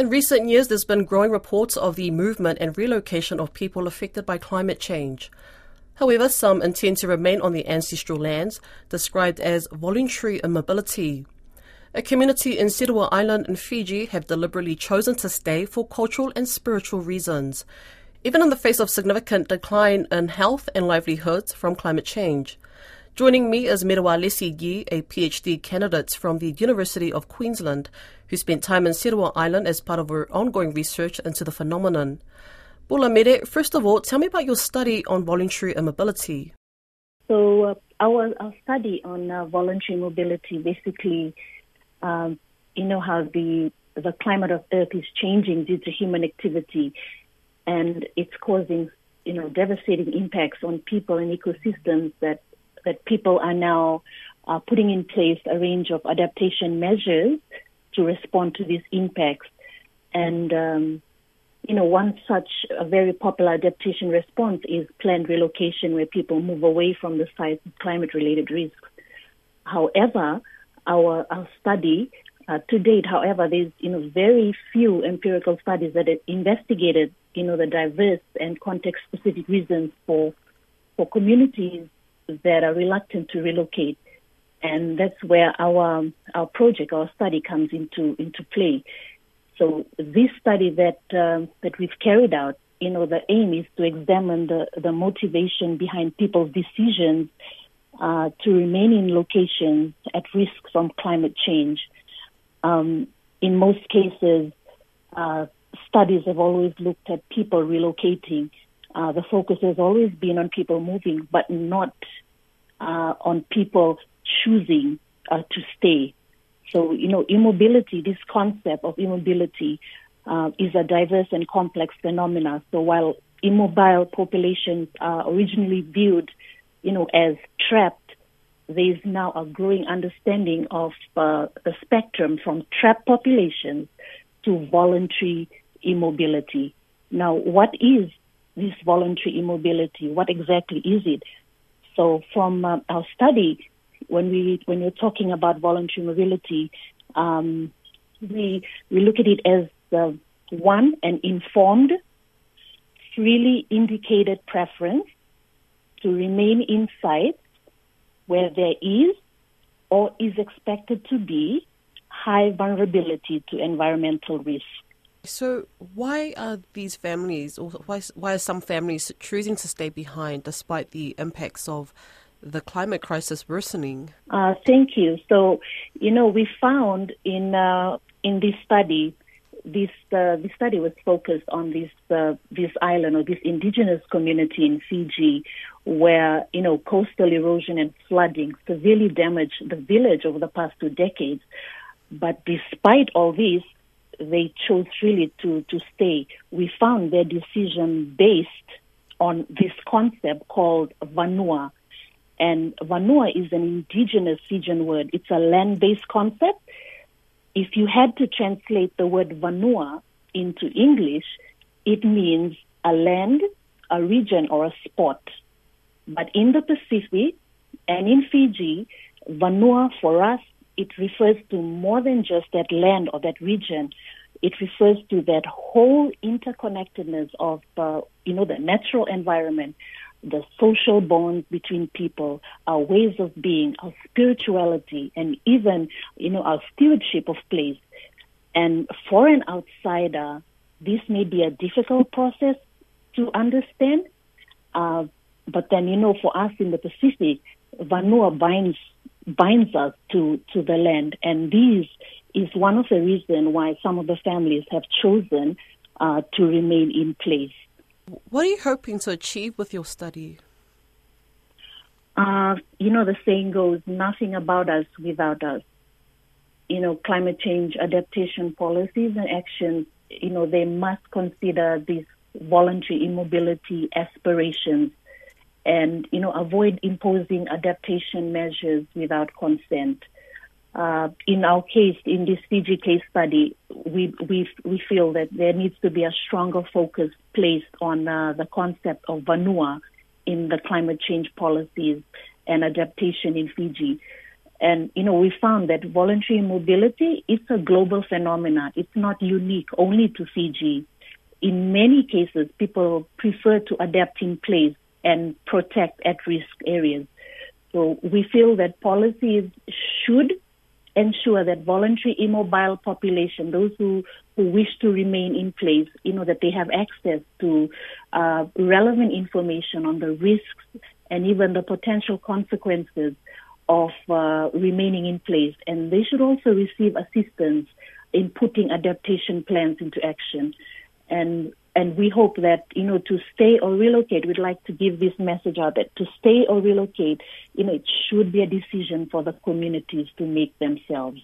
In recent years, there's been growing reports of the movement and relocation of people affected by climate change. However, some intend to remain on the ancestral lands, described as voluntary immobility. A community in Serua Island in Fiji have deliberately chosen to stay for cultural and spiritual reasons, even in the face of significant decline in health and livelihoods from climate change. Joining me is Merewalesi Yee, a PhD candidate from the University of Queensland, who spent time in Serua Island as part of her ongoing research into the phenomenon. Bula Mere, first of all, tell me about your study on voluntary immobility. So, uh, our, our study on uh, voluntary mobility basically, um, you know, how the the climate of Earth is changing due to human activity, and it's causing, you know, devastating impacts on people and ecosystems that that people are now uh, putting in place a range of adaptation measures to respond to these impacts. And, um, you know, one such a very popular adaptation response is planned relocation, where people move away from the sites of climate related risks. However, our, our study uh, to date, however, there's you know very few empirical studies that have investigated you know the diverse and context specific reasons for for communities that are reluctant to relocate. And that's where our our project, our study comes into into play. So this study that um, that we've carried out, you know, the aim is to examine the, the motivation behind people's decisions uh, to remain in locations at risk from climate change. Um, in most cases, uh, studies have always looked at people relocating. Uh, the focus has always been on people moving, but not uh, on people choosing uh, to stay. So, you know, immobility, this concept of immobility uh, is a diverse and complex phenomena. So while immobile populations are originally viewed, you know, as trapped, there is now a growing understanding of uh, the spectrum from trapped populations to voluntary immobility. Now, what is this voluntary immobility? What exactly is it? So from uh, our study, when we when we're talking about voluntary mobility, um, we we look at it as uh, one an informed, freely indicated preference to remain inside where there is or is expected to be high vulnerability to environmental risk. So, why are these families, or why, why are some families choosing to stay behind despite the impacts of the climate crisis worsening? Uh, thank you. So, you know, we found in uh, in this study, this uh, study was focused on this uh, this island or this indigenous community in Fiji, where you know coastal erosion and flooding severely damaged the village over the past two decades. But despite all this, they chose really to, to stay. We found their decision based on this concept called vanua. And vanua is an indigenous Fijian word. It's a land-based concept. If you had to translate the word vanua into English, it means a land, a region, or a spot. But in the Pacific and in Fiji, vanua for us it refers to more than just that land or that region. It refers to that whole interconnectedness of, uh, you know, the natural environment, the social bonds between people, our ways of being, our spirituality, and even, you know, our stewardship of place. And for an outsider, this may be a difficult process to understand. Uh, but then, you know, for us in the Pacific, Vanua binds binds us to, to the land. And this is one of the reasons why some of the families have chosen uh, to remain in place. What are you hoping to achieve with your study? Uh, you know, the saying goes, nothing about us without us. You know, climate change adaptation policies and actions, you know, they must consider these voluntary immobility aspirations and you know avoid imposing adaptation measures without consent. Uh, in our case, in this Fiji case study, we we we feel that there needs to be a stronger focus placed on uh, the concept of vanua in the climate change policies and adaptation in Fiji. And, you know, we found that voluntary mobility is a global phenomenon. It's not unique only to Fiji. In many cases, people prefer to adapt in place and protect at risk areas. So we feel that policies should ensure that voluntary immobile population, those who, who wish to remain in place, you know, that they have access to uh, relevant information on the risks and even the potential consequences of uh, remaining in place. And they should also receive assistance in putting adaptation plans into action. And and we hope that you know to stay or relocate we'd like to give this message out that to stay or relocate you know it should be a decision for the communities to make themselves